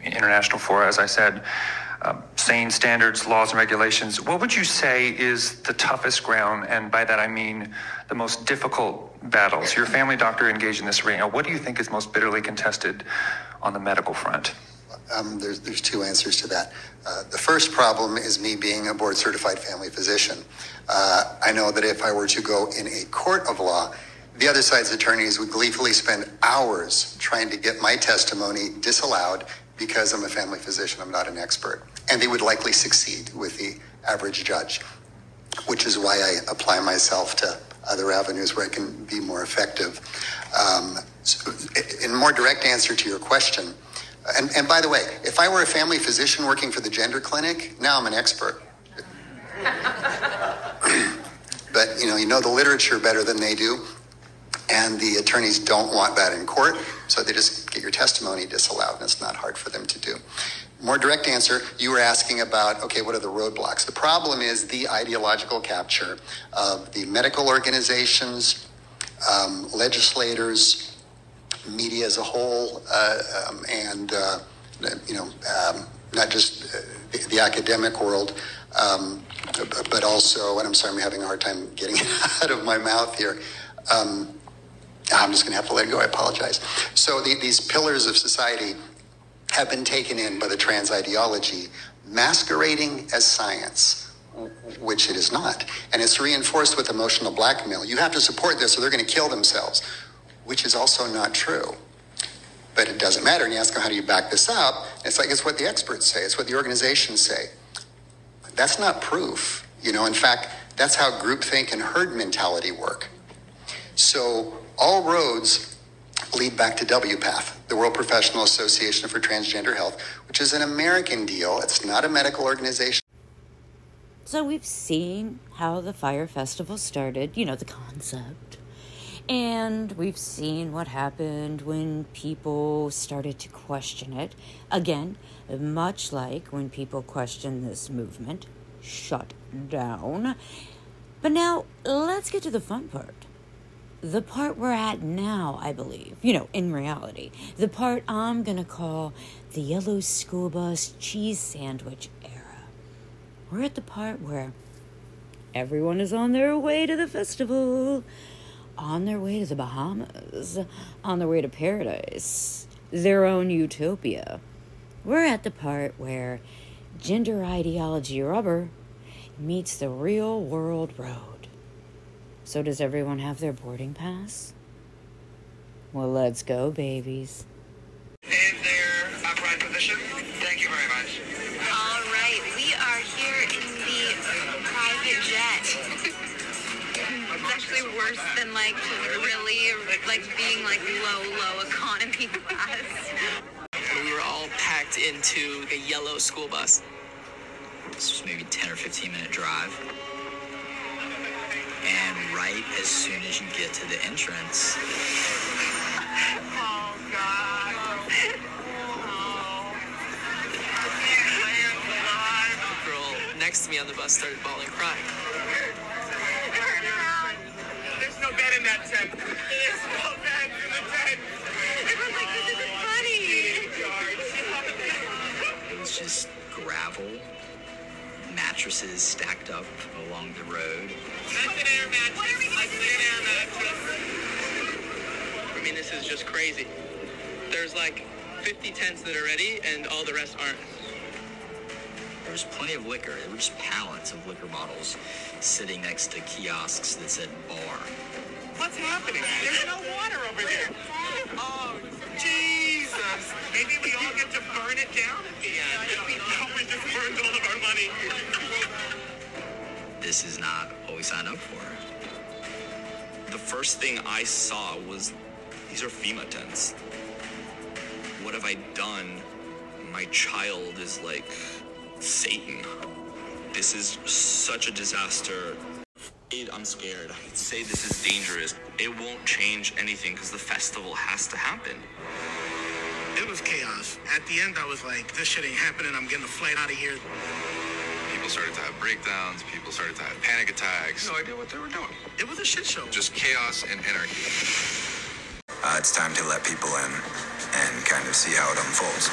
international fora, as I said, uh, saying standards, laws, and regulations? What would you say is the toughest ground, and by that I mean the most difficult battles? Your family doctor engaged in this arena. What do you think is most bitterly contested on the medical front? Um, there's, there's two answers to that. Uh, the first problem is me being a board certified family physician. Uh, I know that if I were to go in a court of law, the other side's attorneys would gleefully spend hours trying to get my testimony disallowed because I'm a family physician, I'm not an expert. And they would likely succeed with the average judge, which is why I apply myself to other avenues where I can be more effective. Um, so in more direct answer to your question, and, and by the way, if I were a family physician working for the gender clinic, now I'm an expert. [LAUGHS] but you know, you know the literature better than they do, and the attorneys don't want that in court, so they just get your testimony disallowed, and it's not hard for them to do. More direct answer, you were asking about okay, what are the roadblocks? The problem is the ideological capture of the medical organizations, um, legislators, media as a whole, uh, um, and uh, you know, um, not just the, the academic world, um, but- also, and I'm sorry, I'm having a hard time getting it [LAUGHS] out of my mouth here. Um, I'm just going to have to let it go. I apologize. So the, these pillars of society have been taken in by the trans ideology, masquerading as science, which it is not. And it's reinforced with emotional blackmail. You have to support this or they're going to kill themselves, which is also not true. But it doesn't matter. And you ask them, how do you back this up? It's like, it's what the experts say, it's what the organizations say. That's not proof. You know, in fact, that's how groupthink and herd mentality work. So all roads lead back to WPATH, the World Professional Association for Transgender Health, which is an American deal. It's not a medical organization. So we've seen how the Fyre Festival started, you know, the concept. And we've seen what happened when people started to question it. Again, much like when people question this movement, shut down. But now, let's get to the fun part. The part we're at now, I believe, you know, in reality. The part I'm gonna call the yellow school bus cheese sandwich era. We're at the part where everyone is on their way to the festival, on their way to the Bahamas, on their way to paradise, their own utopia. We're at the part where gender ideology rubber meets the real world road. So, does everyone have their boarding pass? Well, let's go, babies. In their upright position. Thank you very much. All right, we are here in the private jet. it's actually worse than like really like being like low, low economy [LAUGHS] class. We were all packed into the yellow school bus. This was maybe 10 or 15 minute drive. And right as soon as you get to the entrance, Oh God. The girl next to me on the bus started bawling, crying. There's no bed in that tent. There's no bed in the tent. Everyone's like, this isn't funny. it was just gravel, mattresses stacked up along the road. That's an air mattress. That's an air mattress. I mean, this is just crazy. There's like 50 tents that are ready, and all the rest aren't. There was plenty of liquor. There were just pallets of liquor bottles sitting next to kiosks that said bar. What's happening? There's no water over there. Oh, Jesus. Maybe we all get to burn it down at the end. Oh, [LAUGHS] we just burned all of our money. This is not what we signed up for. The first thing I saw was these are FEMA tents. What have I done? My child is like Satan. This is such a disaster. It, I'm scared. I'd say this is dangerous. It won't change anything because the festival has to happen. It was chaos. At the end, I was like, this shit ain't happening. I'm getting a flight out of here. People started to have breakdowns. People started to have panic attacks. No idea what they were doing. It was a shit show. Just chaos and anarchy. Uh, it's time to let people in and kind of see how it unfolds.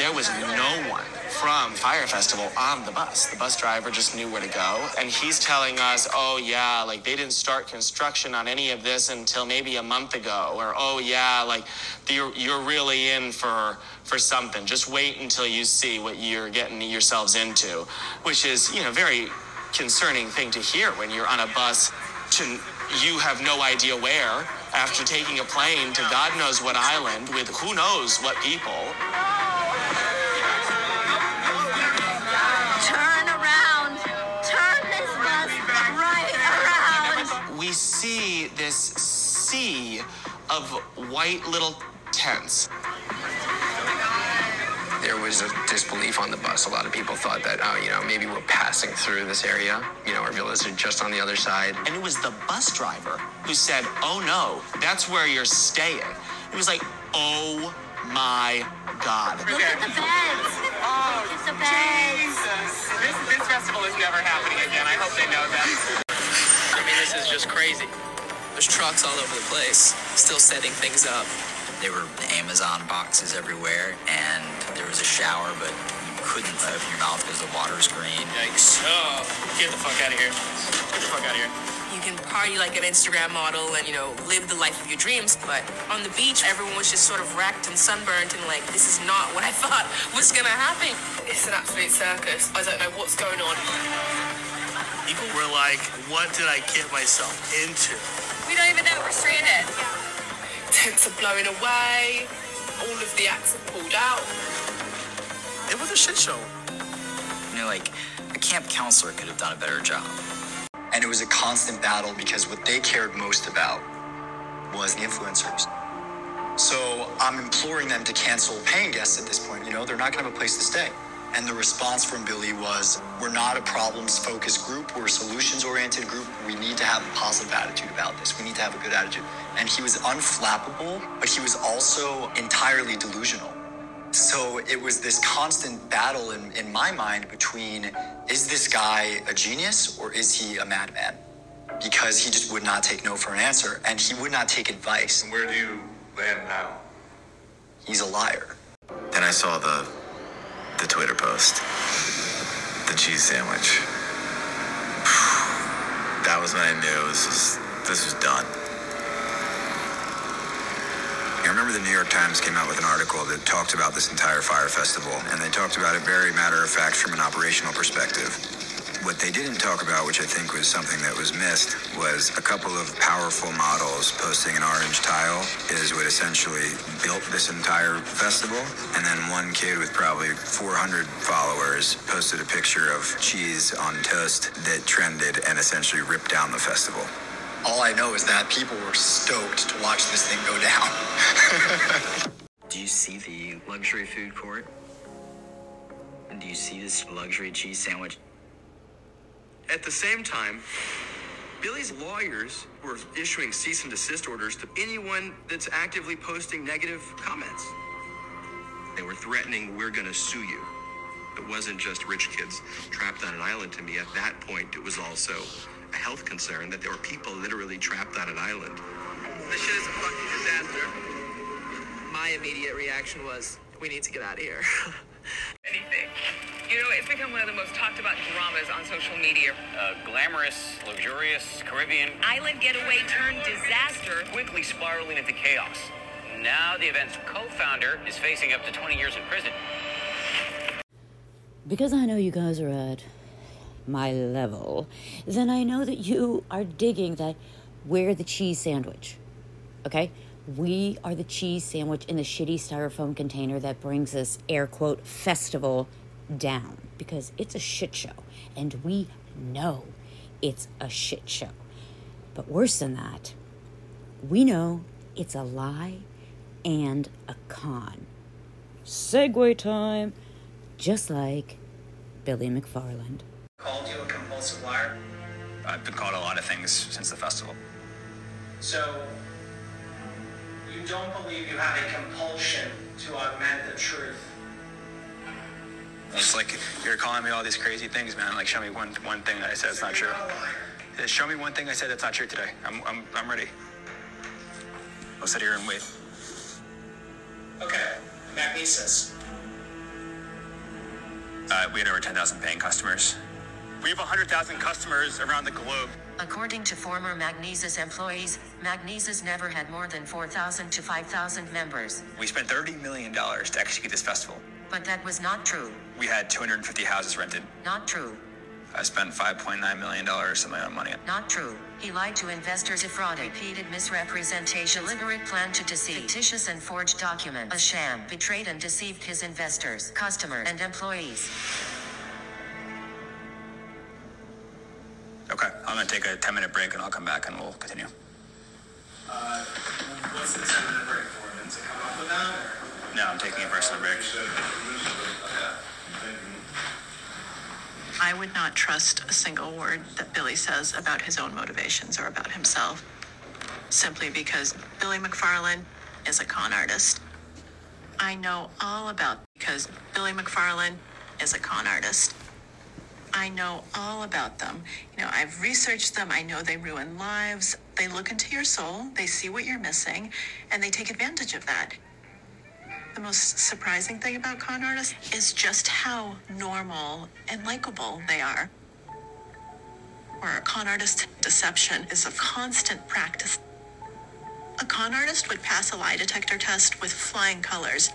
There was no one from Fyre Festival on the bus. The bus driver just knew where to go. And he's telling us, oh, yeah, like they didn't start construction on any of this until maybe a month ago. Or, oh, yeah, like you're, you're really in for, for something. Just wait until you see what you're getting yourselves into, which is, you know, very concerning thing to hear when you're on a bus to you have no idea where after taking a plane to God knows what island with who knows what people. We see this sea of white little tents. There was a disbelief on the bus. A lot of people thought that, oh, you know, maybe we're passing through this area. You know, our villas are just on the other side. And it was the bus driver who said, Oh no, that's where you're staying. It was like, Oh my God. Look at the beds. Oh, Look at the beds. Jesus. This, this festival is never happening again. I hope they know that. I mean, this is just crazy. There's trucks all over the place, still setting things up. There were Amazon boxes everywhere, and there was a shower, but you couldn't open your mouth because the water was green. Yikes. Oh, get the fuck out of here. Get the fuck out of here. You can party like an Instagram model and, you know, live the life of your dreams, but on the beach, everyone was just sort of wrecked and sunburnt and like, this is not what I [LAUGHS] thought was gonna happen. It's an absolute circus. I don't know what's going on. People were like, what did I get myself into? We don't even know we're stranded. Tents are blowing away. All of the acts are pulled out. It was a shit show. You know, like, a camp counselor could have done a better job. And it was a constant battle because what they cared most about was the influencers. So I'm imploring them to cancel paying guests at this point. You know, they're not going to have a place to stay. And the response from Billy was, We're not a problems focused group. We're a solutions oriented group. We need to have a positive attitude about this. We need to have a good attitude. And he was unflappable, but he was also entirely delusional. So it was this constant battle in, in my mind between is this guy a genius or is he a madman? Because he just would not take no for an answer and he would not take advice. And where do you land now? He's a liar. Then I saw the the Twitter post. The cheese sandwich. [SIGHS] That was when I knew this was this was done. I remember the New York Times came out with an article that talked about this entire Fyre Festival, and they talked about it very matter of fact from an operational perspective. What they didn't talk about, which I think was something that was missed, was a couple of powerful models posting an orange tile is what essentially built this entire festival. And then one kid with probably 400 followers posted a picture of cheese on toast that trended and essentially ripped down the festival. All I know is that people were stoked to watch this thing go down. [LAUGHS] Do you see the luxury food court? And do you see this luxury cheese sandwich? At the same time, Billy's lawyers were issuing cease and desist orders to anyone that's actively posting negative comments. They were threatening, we're going to sue you. It wasn't just rich kids trapped on an island to me. At that point, it was also a health concern that there were people literally trapped on an island. This shit is a fucking disaster. My immediate reaction was, we need to get out of here. [LAUGHS] Anything. You know, it's become one of the most talked about dramas on social media. Uh, glamorous, luxurious, Caribbean. Island getaway turned disaster. Quickly spiraling into chaos. Now the event's co-founder is facing up to 20 years in prison. Because I know you guys are at my level, then I know that you are digging that we're the cheese sandwich. Okay? We are the cheese sandwich in the shitty styrofoam container that brings this air quote festival down because it's a shit show and we know it's a shit show. But worse than that, we know it's a lie and a con. Segue time, just like Billy McFarland. Called you a compulsive liar? I've been called a lot of things since the festival. So, you don't believe you have a compulsion to augment the truth? It's like you're calling me all these crazy things, man. Like, show me one one thing that I said that's not true. Show me one thing I said that's not true today. I'm I'm I'm ready. I'll sit here and wait. Okay, Magnises. Uh, we had over 10,000 paying customers. We have 100,000 customers around the globe. According to former Magnises employees, Magnises never had more than 4,000 to 5,000 members. We spent $30 million to execute this festival. But that was not true. We had 250 houses rented. Not true. I spent $5.9 million of my own money. Not true. He lied to investors, defrauded, repeated misrepresentation, deliberate plan to deceive, fictitious and forged document, a sham, betrayed and deceived his investors, customers, and employees. Okay, I'm gonna take a 10 minute break and I'll come back and we'll continue. Uh, what's the 10 minute break for? Then to come up with that? Or? No, I'm taking a personal break. I would not trust a single word that Billy says about his own motivations or about himself, simply because Billy McFarland is a con artist. I know all about because Billy McFarland is a con artist. I know all about them. You know, I've researched them. I know they ruin lives. They look into your soul, they see what you're missing, and they take advantage of that. The most surprising thing about con artists is just how normal and likable they are. Or a con artist deception is a constant practice. A con artist would pass a lie detector test with flying colors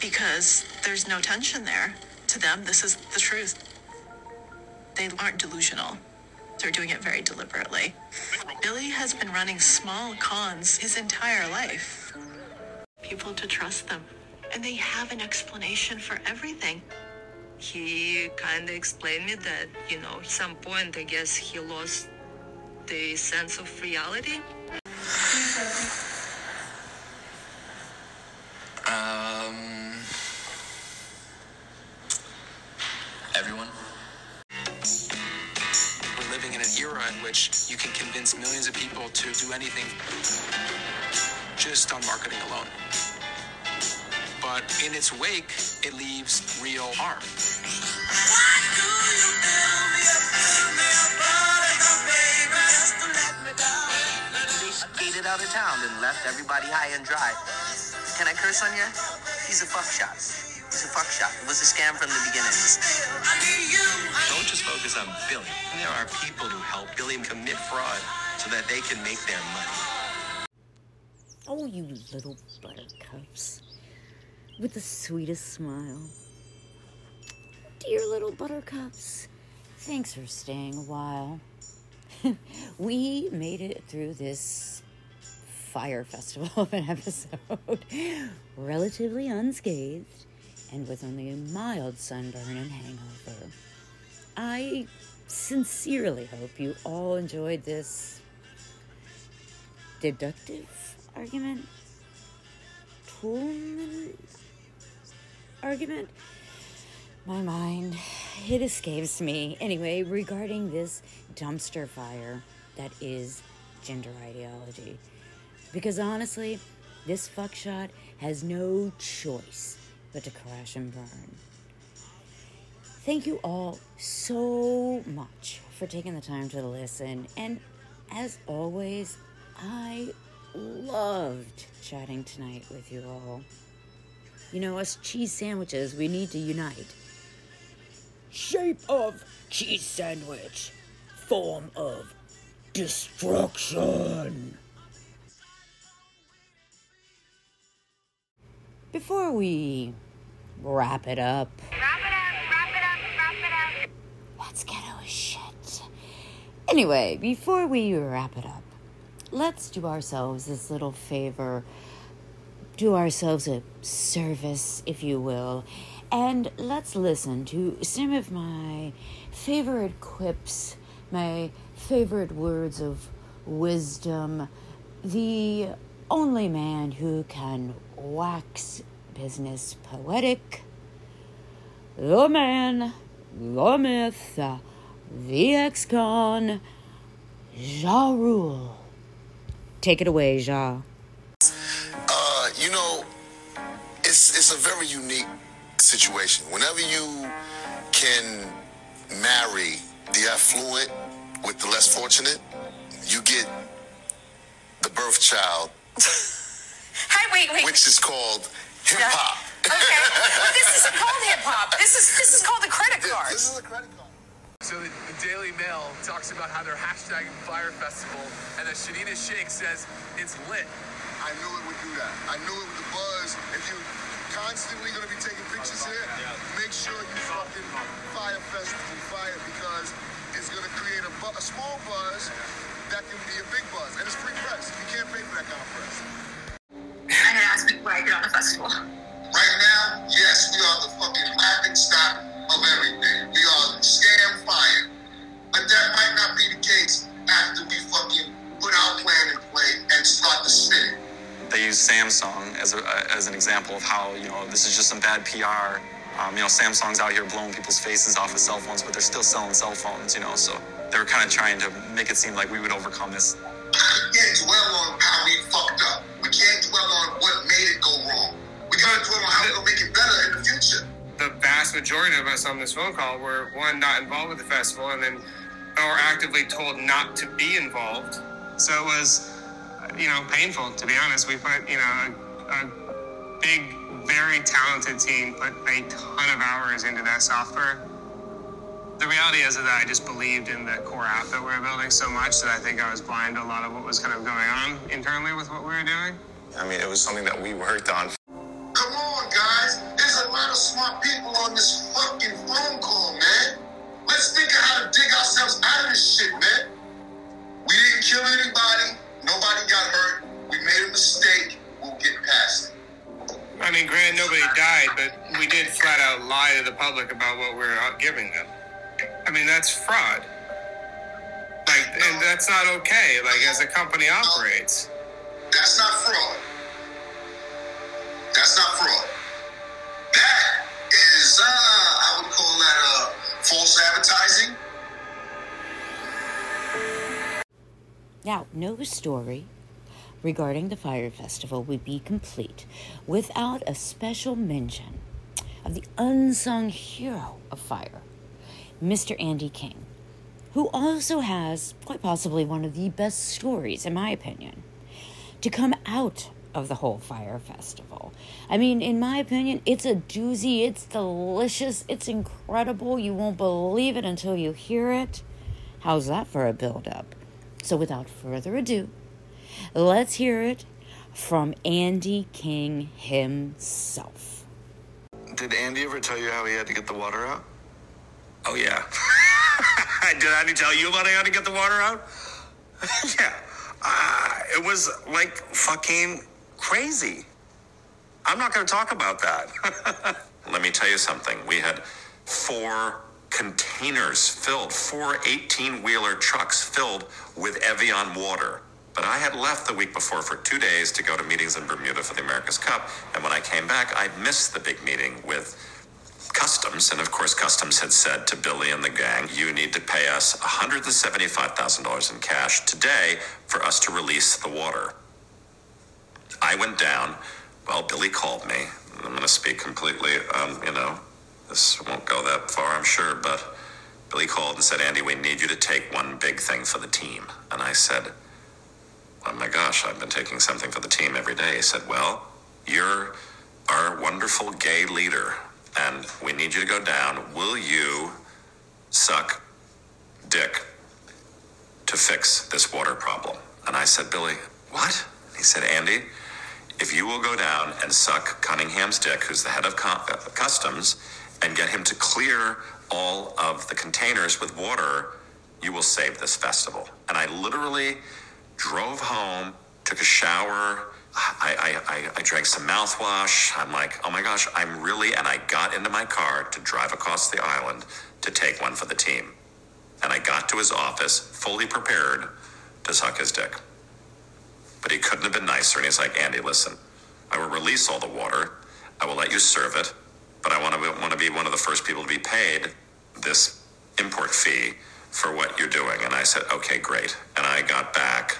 because there's no tension there. To them, this is the truth. They aren't delusional. They're doing it very deliberately. Billy has been running small cons his entire life. People to trust them. And they have an explanation for everything. He kind of explained me that, you know, at some point, I guess he lost the sense of reality. Um, everyone. Living in an era in which you can convince millions of people to do anything just on marketing alone. But in its wake, it leaves real harm. They skated out of town and left everybody high and dry. Can I curse on you? He's a fuck shot. He's a fuck shot. It was a scam from the beginning. Focus on Billy. There are people who help Billy commit fraud so that they can make their money. Oh, you little buttercups. With the sweetest smile. Dear little buttercups, thanks for staying a while. [LAUGHS] we made it through this Fyre Festival of an episode [LAUGHS] relatively unscathed and with only a mild sunburn and hangover. I sincerely hope you all enjoyed this deductive argument, Toulmin argument. My mind, it escapes me. Anyway, regarding this dumpster fire that is gender ideology. Because honestly, this fuckshot has no choice but to crash and burn. Thank you all so much for taking the time to listen. And as always, I loved chatting tonight with you all. You know, us cheese sandwiches, we need to unite. Shape of cheese sandwich, form of destruction. Before we wrap it up, let's get our shit. Anyway, before we wrap it up, let's do ourselves this little favor. Do ourselves a service, if you will, and let's listen to some of my favorite quips, my favorite words of wisdom. The only man who can wax business poetic, the man, the myth, the Ja Rule. Take it away, Ja. Uh, you know, it's it's a very unique situation. Whenever you can marry the affluent with the less fortunate, you get the birth child, [LAUGHS] Hi, wait, wait. which is called hip hop. Okay. Well, this isn't called hip hop. This is this is called the credit card. This is a credit card. So the, the Daily Mail talks about how they're hashtagging Fyre Festival, and that Shanina Shaik says it's lit. I knew it would do that. I knew it with the buzz. If you're constantly gonna be taking pictures here, make sure you fucking Fyre Festival fire because it's gonna create a, bu- a small buzz that can be a big buzz, and it's free press. You can't pay for that kind of press. I had asked me why I get on the festival. Right now, yes, we are the fucking laughing stock of everything. We are scam fire. But that might not be the case after we fucking put our plan in play and start to spin it. They use Samsung as, a, as an example of how, you know, this is just some bad PR. Um, you know, Samsung's out here blowing people's faces off with cell phones, but they're still selling cell phones, you know, so they're kind of trying to make it seem like we would overcome this. We can't dwell on how we fucked up. We can't dwell on what made it go wrong. We gotta dwell on how we're gonna make it better in the future. the vast majority of us on this phone call were one not involved with the festival and then or actively told not to be involved So it was, you know, painful to be honest. We put, you know, a, a big, very talented team put a ton of hours into that software. The reality is that I just believed in the core app that we were building so much that I think I was blind to a lot of what was kind of going on internally with what we were doing. I mean, it was something that we worked on. A lot of smart people on this fucking phone call, man. Let's think of how to dig ourselves out of this shit, man. We didn't kill anybody. Nobody got hurt. We made a mistake. We'll get past it. I mean, granted, nobody died, but we did flat out lie to the public about what we were giving them. I mean, that's fraud. Like, and that's not okay. Like, as a company operates. That's not fraud. That's not fraud. That is, uh, I would call that uh, false advertising. Now, no story regarding the Fyre Festival would be complete without a special mention of the unsung hero of Fyre, Mr. Andy King, who also has quite possibly one of the best stories, in my opinion, to come out of the whole Fyre Festival. I mean, in my opinion, it's a doozy, it's delicious, it's incredible. You won't believe it until you hear it. How's that for a build up? So, without further ado, let's hear it from Andy King himself. Did Andy ever tell you how he had to get the water out? Oh, yeah. [LAUGHS] Did Andy tell you about how to get the water out? [LAUGHS] yeah. Uh, it was like fucking crazy. I'm not going to talk about that. [LAUGHS] Let me tell you something. We had four containers filled, four 18 wheeler trucks filled with Evian water. But I had left the week before for two days to go to meetings in Bermuda for the America's Cup. And when I came back, I missed the big meeting with Customs. And of course, Customs had said to Billy and the gang, you need to pay us $175,000 in cash today for us to release the water. I went down. Well, Billy called me. I'm going to speak completely, um, you know, this won't go that far, I'm sure, but Billy called and said, Andy, we need you to take one big thing for the team. And I said, Oh my gosh, I've been taking something for the team every day. He said, Well, you're our wonderful gay leader, and we need you to go down. Will you suck dick to fix this water problem? And I said, Billy, what? He said, Andy, if you will go down and suck Cunningham's dick, who's the head of uh, customs, and get him to clear all of the containers with water, you will save this festival. And I literally drove home, took a shower. I, I, I, I drank some mouthwash. I'm like, oh my gosh, I'm really, and I got into my car to drive across the island to take one for the team. And I got to his office fully prepared to suck his dick. But he couldn't have been nicer. And he's like, Andy, listen, I will release all the water. I will let you serve it. But I want to want to be one of the first people to be paid this import fee for what you're doing. And I said, okay, great. And I got back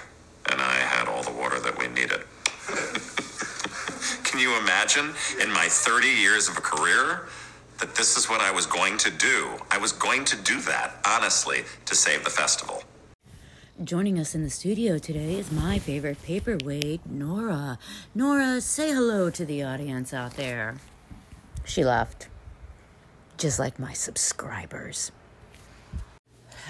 and I had all the water that we needed. [LAUGHS] Can you imagine in my 30 years of a career that this is what I was going to do? I was going to do that, honestly, to save the festival. Joining us in the studio today is my favorite paperweight, Nora. Nora, say hello to the audience out there. She left. Just like my subscribers. [LAUGHS]